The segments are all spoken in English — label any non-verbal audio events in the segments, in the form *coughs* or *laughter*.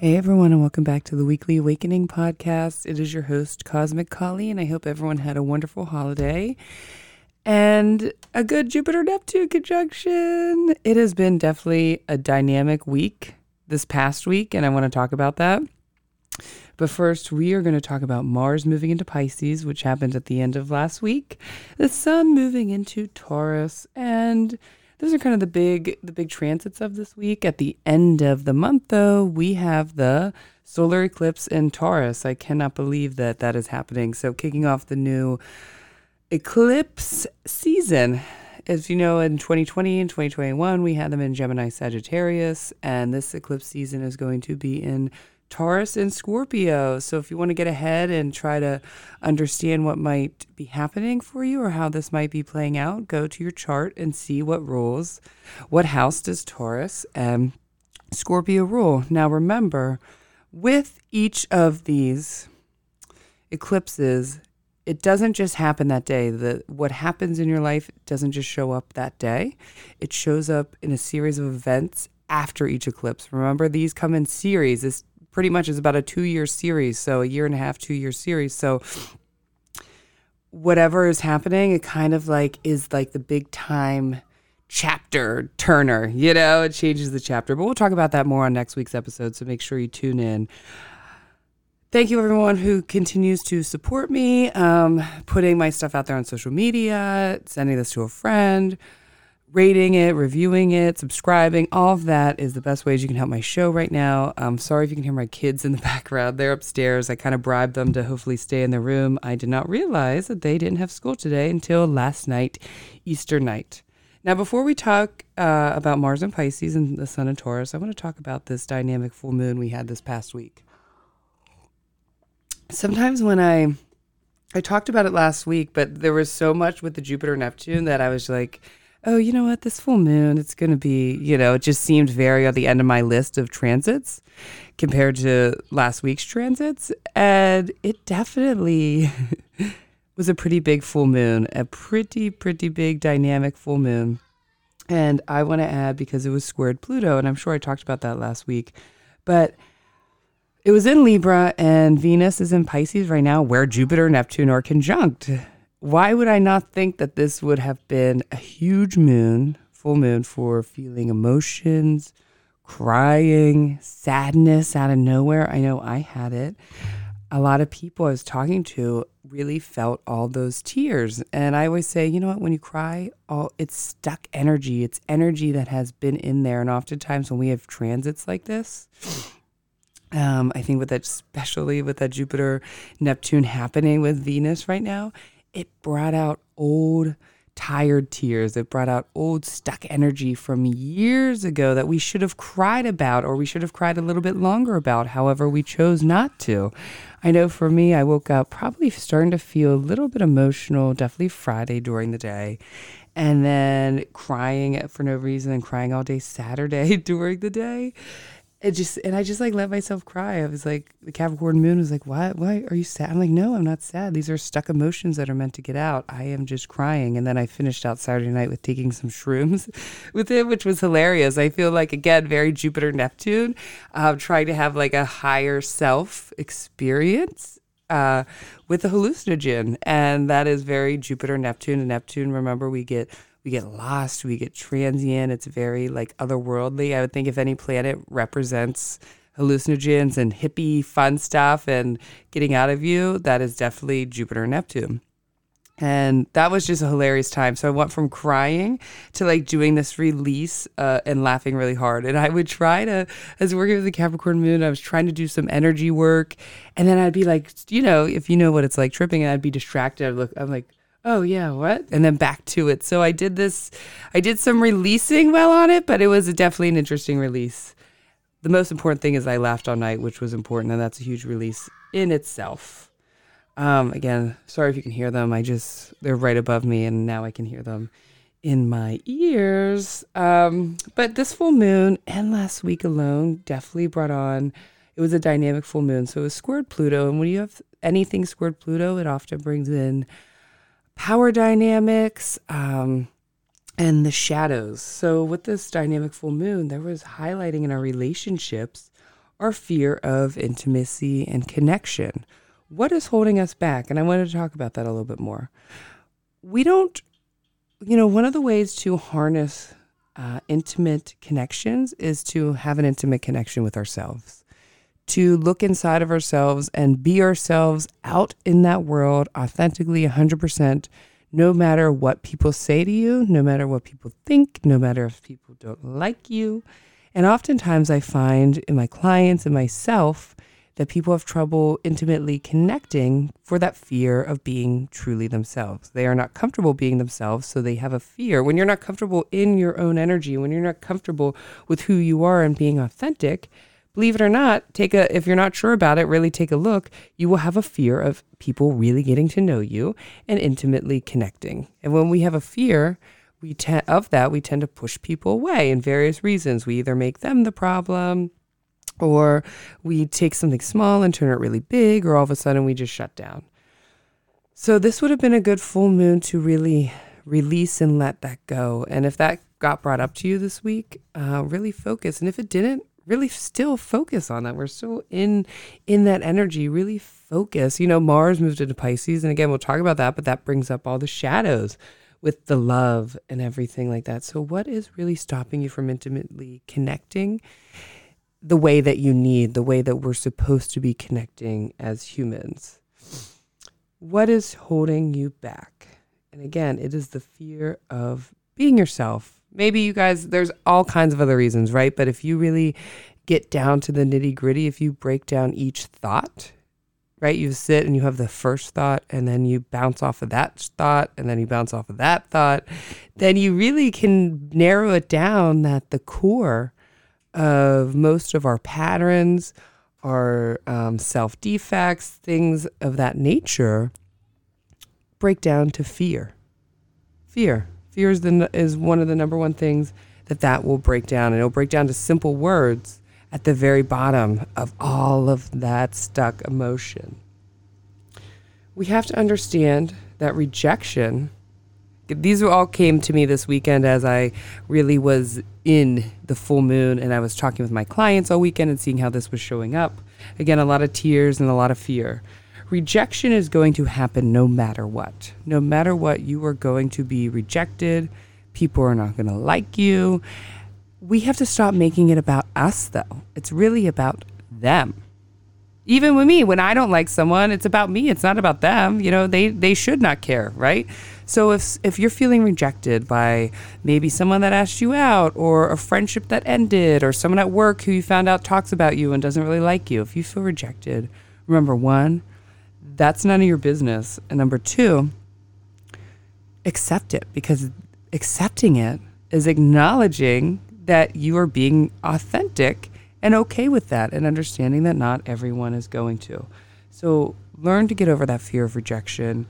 Hey everyone, and welcome back to the Weekly Awakening podcast. It is your host, Cosmic Colleen, and I hope everyone had a wonderful holiday and a good Jupiter Neptune conjunction. It has been definitely a dynamic week this past week, and I want to talk about that. But first, we are going to talk about Mars moving into Pisces, which happened at the end of last week, the Sun moving into Taurus, and those are kind of the big the big transits of this week. At the end of the month, though, we have the solar eclipse in Taurus. I cannot believe that that is happening. So, kicking off the new eclipse season. As you know, in 2020 and 2021, we had them in Gemini Sagittarius, and this eclipse season is going to be in Taurus and Scorpio. So if you want to get ahead and try to understand what might be happening for you or how this might be playing out, go to your chart and see what rules, what house does Taurus and Scorpio rule. Now remember, with each of these eclipses, it doesn't just happen that day. The what happens in your life doesn't just show up that day. It shows up in a series of events after each eclipse. Remember, these come in series. This pretty much is about a two year series. So a year and a half, two year series. So whatever is happening, it kind of like is like the big time chapter turner, you know, it changes the chapter. But we'll talk about that more on next week's episode. So make sure you tune in. Thank you, everyone who continues to support me, um, putting my stuff out there on social media, sending this to a friend rating it, reviewing it, subscribing, all of that is the best ways you can help my show right now. I'm sorry if you can hear my kids in the *laughs* background. They're upstairs. I kind of bribed them to hopefully stay in the room. I did not realize that they didn't have school today until last night, Easter night. Now, before we talk uh, about Mars and Pisces and the Sun and Taurus, I want to talk about this dynamic full moon we had this past week. Sometimes when I I talked about it last week, but there was so much with the Jupiter Neptune that I was like, oh, you know what, this full moon, it's going to be, you know, it just seemed very on the end of my list of transits compared to last week's transits. And it definitely *laughs* was a pretty big full moon, a pretty, pretty big dynamic full moon. And I want to add because it was squared Pluto, and I'm sure I talked about that last week, but it was in Libra, and Venus is in Pisces right now, where Jupiter and Neptune are conjunct why would I not think that this would have been a huge moon, full moon for feeling emotions, crying, sadness out of nowhere? I know I had it. A lot of people I was talking to really felt all those tears. And I always say, you know what, when you cry, all it's stuck energy. It's energy that has been in there. And oftentimes when we have transits like this, um, I think with that, especially with that Jupiter Neptune happening with Venus right now, it brought out old tired tears. It brought out old stuck energy from years ago that we should have cried about or we should have cried a little bit longer about. However, we chose not to. I know for me, I woke up probably starting to feel a little bit emotional, definitely Friday during the day, and then crying for no reason and crying all day Saturday *laughs* during the day it just and I just like let myself cry. I was like the Capricorn moon was like, "Why why are you sad?" I'm like, "No, I'm not sad. These are stuck emotions that are meant to get out. I am just crying." And then I finished out Saturday night with taking some shrooms *laughs* with it, which was hilarious. I feel like again very Jupiter Neptune, uh, trying to have like a higher self experience uh, with a hallucinogen, and that is very Jupiter Neptune. And Neptune, remember, we get we get lost, we get transient. It's very like otherworldly. I would think if any planet represents hallucinogens and hippie fun stuff and getting out of you, that is definitely Jupiter and Neptune. And that was just a hilarious time. So I went from crying to like doing this release uh, and laughing really hard. And I would try to, as working with the Capricorn moon, I was trying to do some energy work. And then I'd be like, you know, if you know what it's like tripping, and I'd be distracted. I'd look, I'm like, oh yeah what? And then back to it. So i did this i did some releasing well on it but it was definitely an interesting release. The most important thing is i laughed all night which was important and that's a huge release in itself. Um, again sorry if you can hear them. I just they're right above me and now i can hear them in my ears. Um, but this full moon and last week alone definitely brought on it was a dynamic full moon. So it was squared pluto and when you have anything squared pluto it often brings in power dynamics um, and the shadows. So, with this dynamic full moon, there was highlighting in our relationships our fear of intimacy and connection. What is holding us back? And I wanted to talk about that a little bit more. We don't, you know, one of the ways to harness uh, intimate connections is to have an intimate connection with ourselves, to look inside of ourselves and be ourselves out in that world authentically 100%, no matter what people say to you, no matter what people think, no matter if people don't like you. And oftentimes I find in my clients and myself that people have trouble intimately connecting for that fear of being truly themselves. They are not comfortable being themselves, so they have a fear. When you're not comfortable in your own energy, when you're not comfortable with who you are and being authentic, believe it or not, take a if you're not sure about it, really take a look. You will have a fear of people really getting to know you and intimately connecting. And when we have a fear, we te- of that, we tend to push people away in various reasons. We either make them the problem, or we take something small and turn it really big, or all of a sudden we just shut down. So, this would have been a good full moon to really release and let that go. And if that got brought up to you this week, uh, really focus. And if it didn't, really still focus on that. We're still in in that energy. Really focus. You know, Mars moved into Pisces, and again, we'll talk about that. But that brings up all the shadows with the love and everything like that. So, what is really stopping you from intimately connecting? the way that you need, the way that we're supposed to be connecting as humans. What is holding you back? And again, it is the fear of being yourself. Maybe you guys, there's all kinds of other reasons, right? But if you really get down to the nitty gritty, if you break down each thought, right? You sit and you have the first thought, and then you bounce off of that thought, and then you bounce off of that thought, then you really can narrow it down that the core of most of our patterns, our um, self defects, things of that nature break down to fear. Fear. Fear is, the, is one of the number one things that that will break down. And it'll break down to simple words at the very bottom of all of that stuck emotion. We have to understand that rejection these all came to me this weekend as I really was in the full moon and I was talking with my clients all weekend and seeing how this was showing up. Again, a lot of tears and a lot of fear. Rejection is going to happen no matter what. No matter what, you are going to be rejected. People are not going to like you. We have to stop making it about us, though. It's really about them even with me when i don't like someone it's about me it's not about them you know they they should not care right so if if you're feeling rejected by maybe someone that asked you out or a friendship that ended or someone at work who you found out talks about you and doesn't really like you, if you feel rejected, remember one, that's none of your business. And number two, accept it because accepting it is acknowledging that you are being authentic and okay with that and understanding that not everyone is going to. So learn to get over that fear of rejection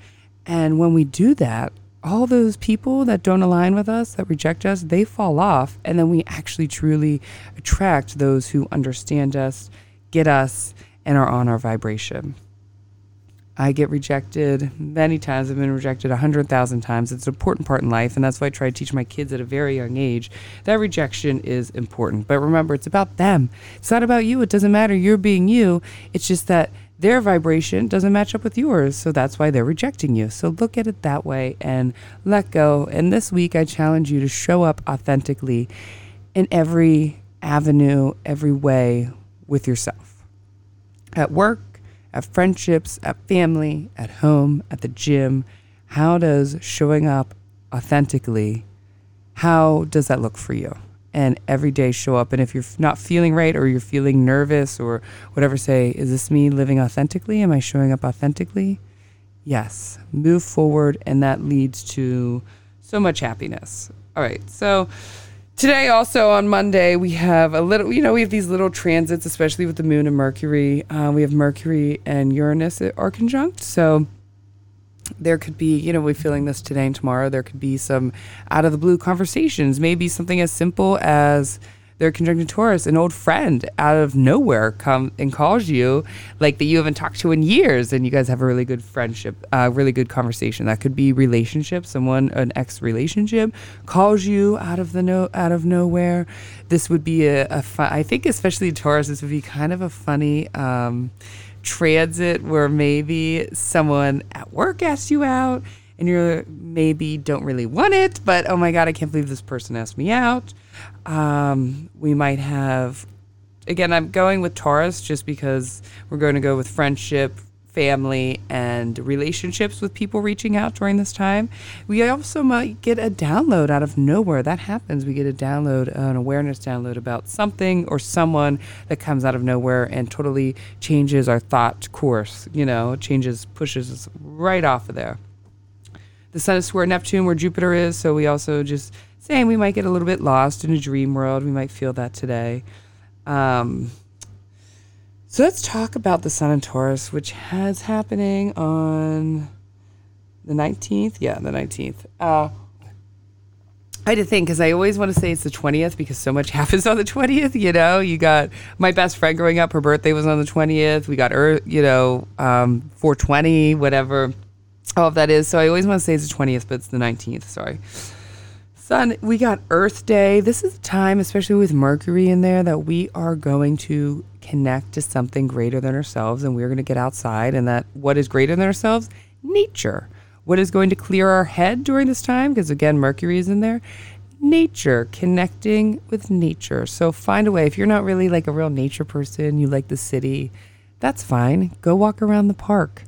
and when we do that, all those people that don't align with us, that reject us, they fall off. And then we actually truly attract those who understand us, get us, and are on our vibration. I get rejected many times. I've been rejected a hundred thousand times. It's an important part in life, and that's why I try to teach my kids at a very young age that rejection is important. But remember, it's about them. It's not about you. It doesn't matter. You're being you. It's just that their vibration doesn't match up with yours. So that's why they're rejecting you. So look at it that way and let go. And this week, I challenge you to show up authentically in every avenue, every way with yourself at work, at friendships, at family, at home, at the gym. How does showing up authentically, how does that look for you? and every day show up. And if you're not feeling right or you're feeling nervous or whatever, say, is this me living authentically? Am I showing up authentically? Yes. Move forward, and that leads to so much happiness. All right. So, Today, also on Monday, we have a little, you know, we have these little transits, especially with the moon and Mercury. Uh, we have Mercury and Uranus are conjunct. So, there could be, you know, we're feeling this today and tomorrow. There could be some out of the blue conversations, maybe something as simple as they're conjunct Taurus, an old friend out of nowhere come and calls you, like that you haven't talked to in years, and you guys have a really good friendship, uh, really good conversation. That could be relationship. Someone, an ex relationship, calls you out of the no, out of nowhere. This would be a, a fun, I think, especially Taurus. This would be kind of a funny. Um, transit where maybe someone at work asks you out and you're maybe don't really want it, but oh my God, I can't believe this person asked me out. Um, we might have, again, I'm going with Taurus just because we're going to go with friendship, family, and relationships with people reaching out during this time. We also might get a download out of nowhere. That happens. We get a download, an awareness download about something or someone that comes out of nowhere and totally changes our thought course, you know, changes, pushes us right off of there the sun is square Neptune where Jupiter is. So we also just saying we might get a little bit lost in a dream world. We might feel that today. Um, so let's talk about the sun in Taurus, which has happening on the 19th. Yeah, the 19th. Uh, I had to think because I always want to say it's the 20th because so much *laughs* happens on the 20th. You know, you got my best friend growing up, her birthday was on the 20th. We got Earth, you know, um, 420, whatever all of that is. So I always want to say it's the 20th, but it's the 19th. Sorry. Sun, we got Earth Day. This is the time, especially with Mercury in there, that we are going to connect to something greater than ourselves and we're going to get outside. And that what is greater than ourselves? Nature. What is going to clear our head during this time? Because again, Mercury is in there. Nature, connecting with nature. So find a way. If you're not really like a real nature person, you like the city, that's fine. Go walk around the park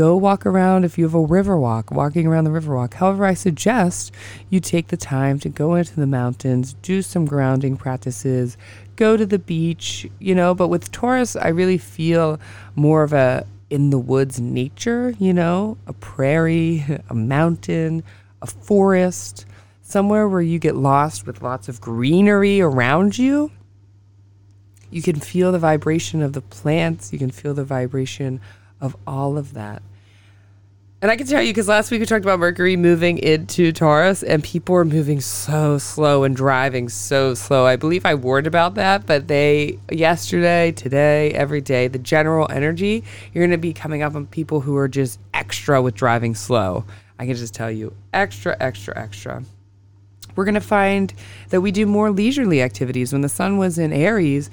Go walk around if you have a river walk, walking around the river walk. However, I suggest you take the time to go into the mountains, do some grounding practices, go to the beach, you know. But with Taurus, I really feel more of a in the woods nature, you know, a prairie, a mountain, a forest, somewhere where you get lost with lots of greenery around you. You can feel the vibration of the plants, you can feel the vibration of all of that. And I can tell you because last week we talked about Mercury moving into Taurus, and people are moving so slow and driving so slow. I believe I warned about that, but they yesterday, today, every day, the general energy you're going to be coming up on people who are just extra with driving slow. I can just tell you, extra, extra, extra. We're going to find that we do more leisurely activities. When the sun was in Aries,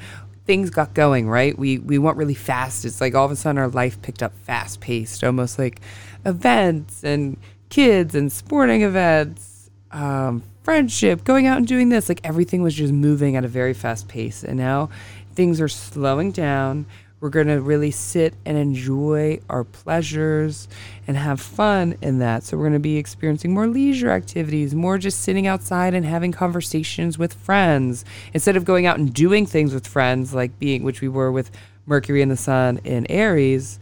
things got going, right? We we went really fast. It's like all of a sudden our life picked up fast paced, almost like events and kids and sporting events, um, friendship, going out and doing this. Like everything was just moving at a very fast pace. And now things are slowing down. We're going to really sit and enjoy our pleasures and have fun in that. So, we're going to be experiencing more leisure activities, more just sitting outside and having conversations with friends instead of going out and doing things with friends, like being, which we were with Mercury and the Sun in Aries.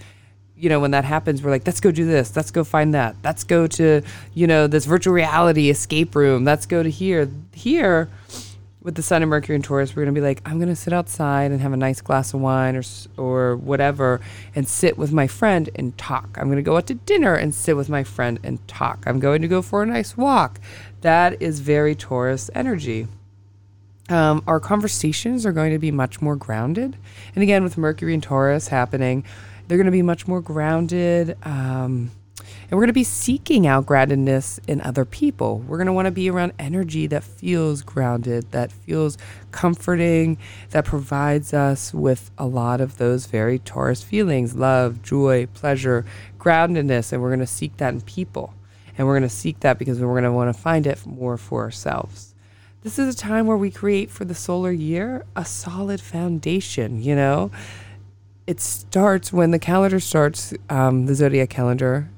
You know, when that happens, we're like, let's go do this. Let's go find that. Let's go to, you know, this virtual reality escape room. Let's go to here. Here, with the Sun and Mercury and Taurus, we're going to be like, I'm going to sit outside and have a nice glass of wine or or whatever, and sit with my friend and talk. I'm going to go out to dinner and sit with my friend and talk. I'm going to go for a nice walk. That is very Taurus energy. Um, our conversations are going to be much more grounded, and again, with Mercury and Taurus happening, they're going to be much more grounded. Um, and we're going to be seeking out groundedness in other people. We're going to want to be around energy that feels grounded, that feels comforting, that provides us with a lot of those very Taurus feelings love, joy, pleasure, groundedness. And we're going to seek that in people. And we're going to seek that because we're going to want to find it more for ourselves. This is a time where we create for the solar year a solid foundation, you know? It starts when the calendar starts, um, the zodiac calendar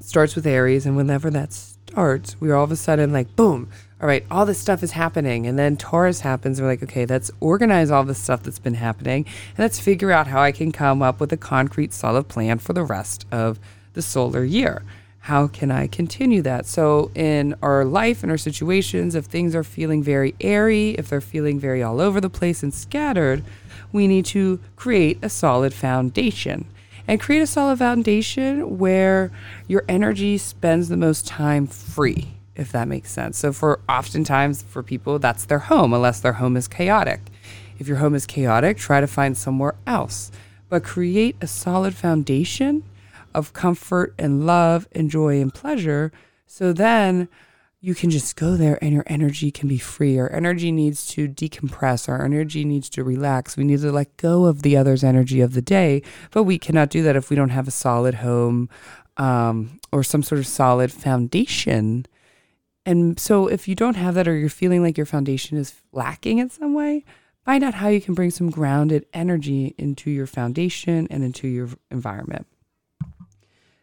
starts with Aries, and whenever that starts, we're all of a sudden like, boom, all right, all this stuff is happening. And then Taurus happens. We're like, okay, let's organize all the stuff that's been happening and let's figure out how I can come up with a concrete, solid plan for the rest of the solar year. How can I continue that? So, in our life and our situations, if things are feeling very airy, if they're feeling very all over the place and scattered, we need to create a solid foundation and create a solid foundation where your energy spends the most time free. if that makes sense. So for oftentimes for people that's their home unless their home is chaotic. If your home is chaotic, try to find somewhere else. But create a solid foundation of comfort and love and joy and pleasure so then you can just go there and your energy can be free. Our energy needs to decompress. Our energy needs to relax. We need to let go of the other's energy of the day, but we cannot do that if we don't have a solid home um, or some sort of solid foundation. And so, if you don't have that or you're feeling like your foundation is lacking in some way, find out how you can bring some grounded energy into your foundation and into your environment.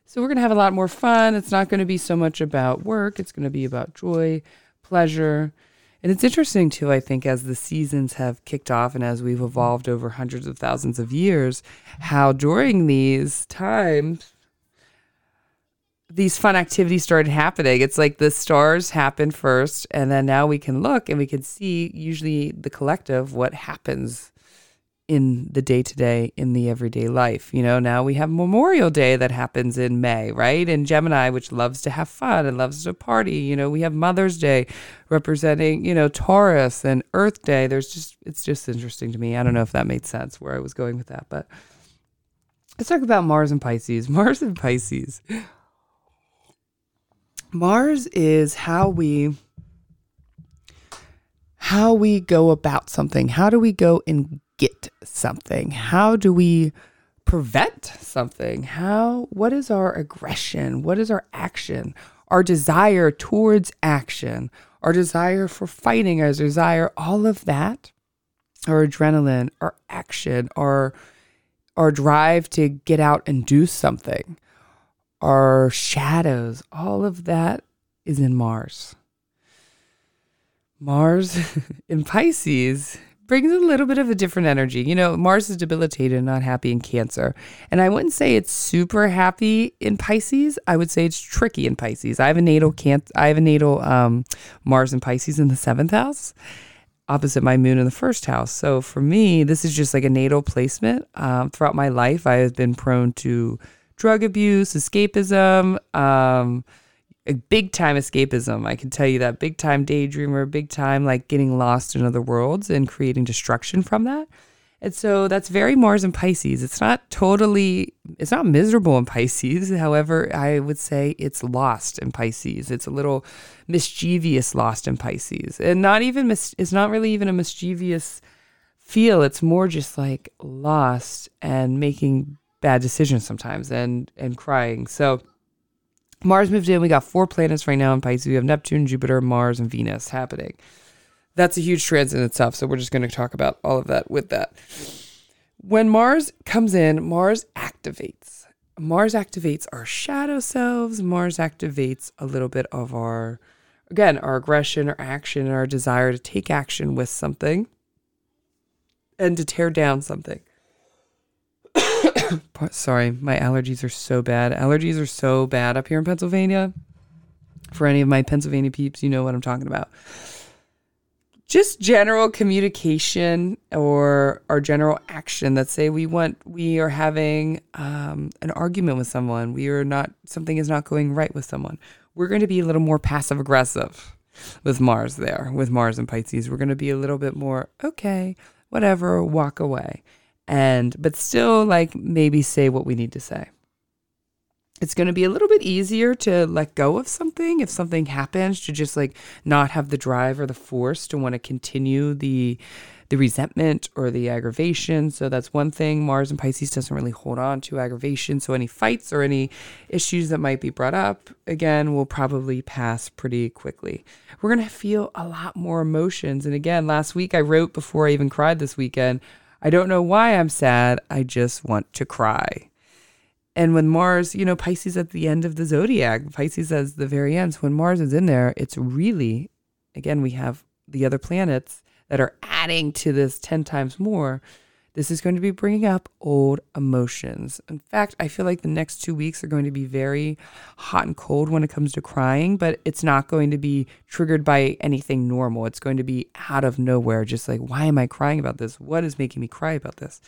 So we're going to have a lot more fun. It's not going to be so much about work, it's going to be about joy, pleasure. And it's interesting too, I think, as the seasons have kicked off and as we've evolved over hundreds of thousands of years, how during these times, these fun activities started happening. It's like the stars happened first, and then now we can look and we can see, usually the collective, what happens in the day to day, in the everyday life. You know, now we have Memorial Day that happens in May, right? In Gemini, which loves to have fun and loves to party. You know, we have Mother's Day representing, you know, Taurus and Earth Day. There's just, it's just interesting to me. I don't know if that made sense where I was going with that, but let's talk about Mars and Pisces. *laughs* Mars and Pisces. Mars is how we how we go about something. How do we go and get something? How do we prevent something? How what is our aggression? What is our action? Our desire towards action, our desire for fighting, our desire, all of that, our adrenaline, our action, our our drive to get out and do something, our shadows, all of that is in Mars. Mars *laughs* in Pisces brings a little bit of a different energy. You know, Mars is debilitated and not happy in Cancer. And I wouldn't say it's super happy in Pisces. I would say it's tricky in Pisces. I have a natal can I have a natal um, Mars in Pisces in the seventh house, opposite my moon in the first house. So for me, this is just like a natal placement. Um, throughout my life, I have been prone to drug abuse, escapism, um, big time escapism. I can tell you that big time daydreamer, big time like getting lost in other worlds and creating destruction from that. And so that's very Mars and Pisces. It's not totally, it's not miserable in Pisces. *laughs* However, I would say it's lost in Pisces. It's a little mischievous lost in Pisces. And not even, mis- it's not really even a mischievous feel. It's more just like lost and making bad decisions sometimes and, and crying. So, Mars moved in. We got four planets right now in Pisces. We have Neptune, Jupiter, Mars, and Venus happening. That's a huge transit in itself. So we're just going to talk about all of that with that. When Mars comes in, Mars activates. Mars activates our shadow selves. Mars activates a little bit of our, again, our aggression, our action, our desire to take action with something and to tear down something. *coughs* Sorry, my allergies are so bad. Allergies are so bad up here in Pennsylvania. For any of my Pennsylvania peeps, you know what I'm talking about. Just general communication or our general action Let's say we want we are having um, an argument with someone. We are not something is not going right with someone. We're going to be a little more passive aggressive with Mars there, with Mars and Pisces. We're going to be a little bit more okay, whatever, walk away and but still like maybe say what we need to say. It's going to be a little bit easier to let go of something if something happens to just like not have the drive or the force to want to continue the the resentment or the aggravation. So that's one thing mars and pisces doesn't really hold on to aggravation. So any fights or any issues that might be brought up again will probably pass pretty quickly. We're going to feel a lot more emotions. And again last week i wrote before i even cried this weekend I don't know why I'm sad. I just want to cry. And when Mars, you know, Pisces at the end of the zodiac, Pisces as the very end, so when Mars is in there, it's really, again, we have the other planets that are adding to this 10 times more. This is going to be bringing up old emotions. In fact, I feel like the next two weeks are going to be very hot and cold when it comes to crying, but it's not going to be triggered by anything normal. It's going to be out of nowhere, just like, why am I crying about this? What is making me cry about this?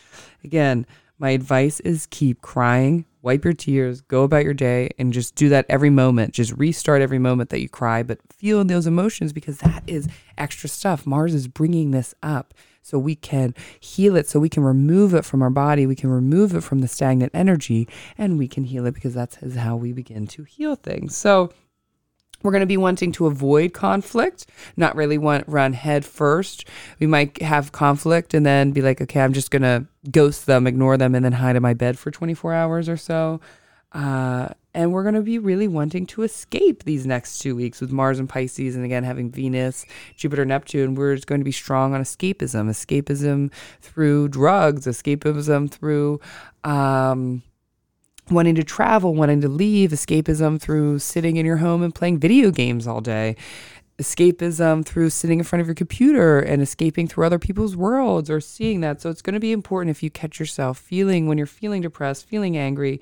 Again, my advice is keep crying, wipe your tears, go about your day, and just do that every moment. Just restart every moment that you cry, but feel those emotions because that is extra stuff. Mars is bringing this up so we can heal it, so we can remove it from our body, we can remove it from the stagnant energy, and we can heal it because that's how we begin to heal things. So, we're going to be wanting to avoid conflict, not really want run head first. We might have conflict and then be like, okay, I'm just going to ghost them, ignore them, and then hide in my bed for 24 hours or so. Uh, and we're going to be really wanting to escape these next two weeks with Mars and Pisces, and again, having Venus, Jupiter, Neptune. We're going to be strong on escapism, escapism through drugs, escapism through. Um, wanting to travel, wanting to leave, escapism through sitting in your home and playing video games all day, escapism through sitting in front of your computer and escaping through other people's worlds or seeing that. So it's going to be important if you catch yourself feeling when you're feeling depressed, feeling angry,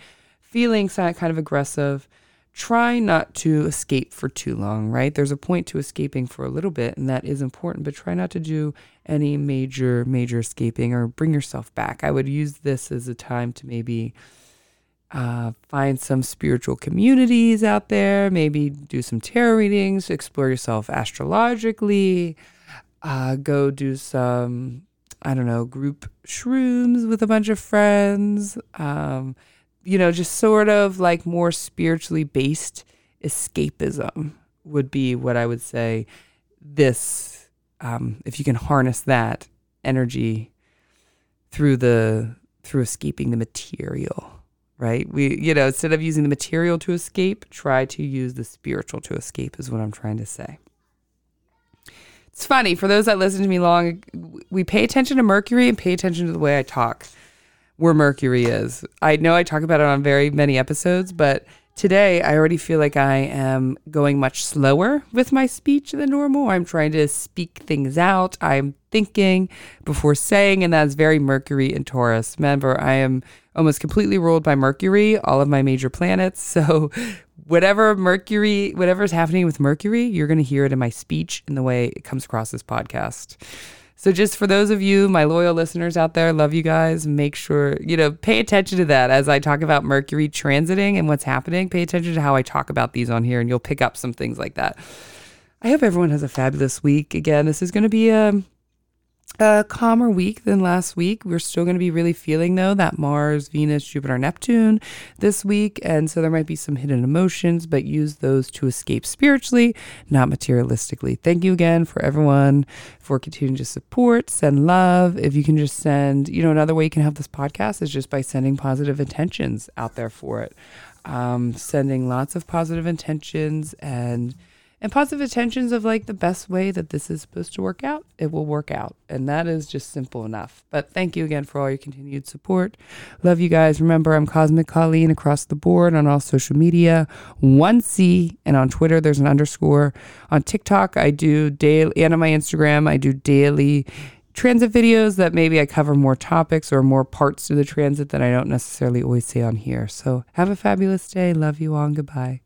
feeling kind of aggressive. Try not to escape for too long, right? There's a point to escaping for a little bit, and that is important, but try not to do any major, major escaping or bring yourself back. I would use this as a time to maybe uh, find some spiritual communities out there, maybe do some tarot readings, explore yourself astrologically, uh, go do some, I don't know, group shrooms with a bunch of friends, um, you know, just sort of like more spiritually based escapism would be what I would say. This, um, if you can harness that energy through the through escaping the material right? We, you know, instead of using the material to escape, try to use the spiritual to escape, is what I'm trying to say. It's funny for those that listen to me long, we pay attention to Mercury and pay attention to the way I talk, where Mercury is. I know I talk about it on very many episodes, but today I already feel like I am going much slower with my speech than normal. I'm trying to speak things out. I'm thinking before saying, and that's very Mercury and Taurus. Remember, I am almost completely ruled by Mercury, all of my major planets. *laughs* So, whatever Mercury, whatever's happening with Mercury, you're going to hear it in my speech and the way it comes across this podcast. So, just for those of you, my loyal listeners out there, love you guys. Make sure, you know, pay attention to that as I talk about Mercury transiting and what's happening. Pay attention to how I talk about these on here, and you'll pick up some things like that. I hope everyone has a fabulous week. Again, this is going to be a a calmer week than last week. We're still going to be really feeling, though, that Mars, Venus, Jupiter, Neptune this week. And so there might be some hidden emotions, but use those to escape spiritually, not materialistically. Thank you again for everyone for continuing to support, send love. If you can just send, you know, another way you can help this podcast is just by sending positive intentions out there for it. Um, sending lots of positive intentions and and positive intentions of like the best way that this is supposed to work out, it will work out. And that is just simple enough. But thank you again for all your continued support. Love you guys. Remember, I'm Cosmic Colleen across the board on all social media. One C, and on Twitter, there's an underscore. On TikTok, I do daily, and on my Instagram, I do daily transit videos that maybe I cover more topics or more parts to the transit that I don't necessarily always say on here. So have a fabulous day. Love you all goodbye.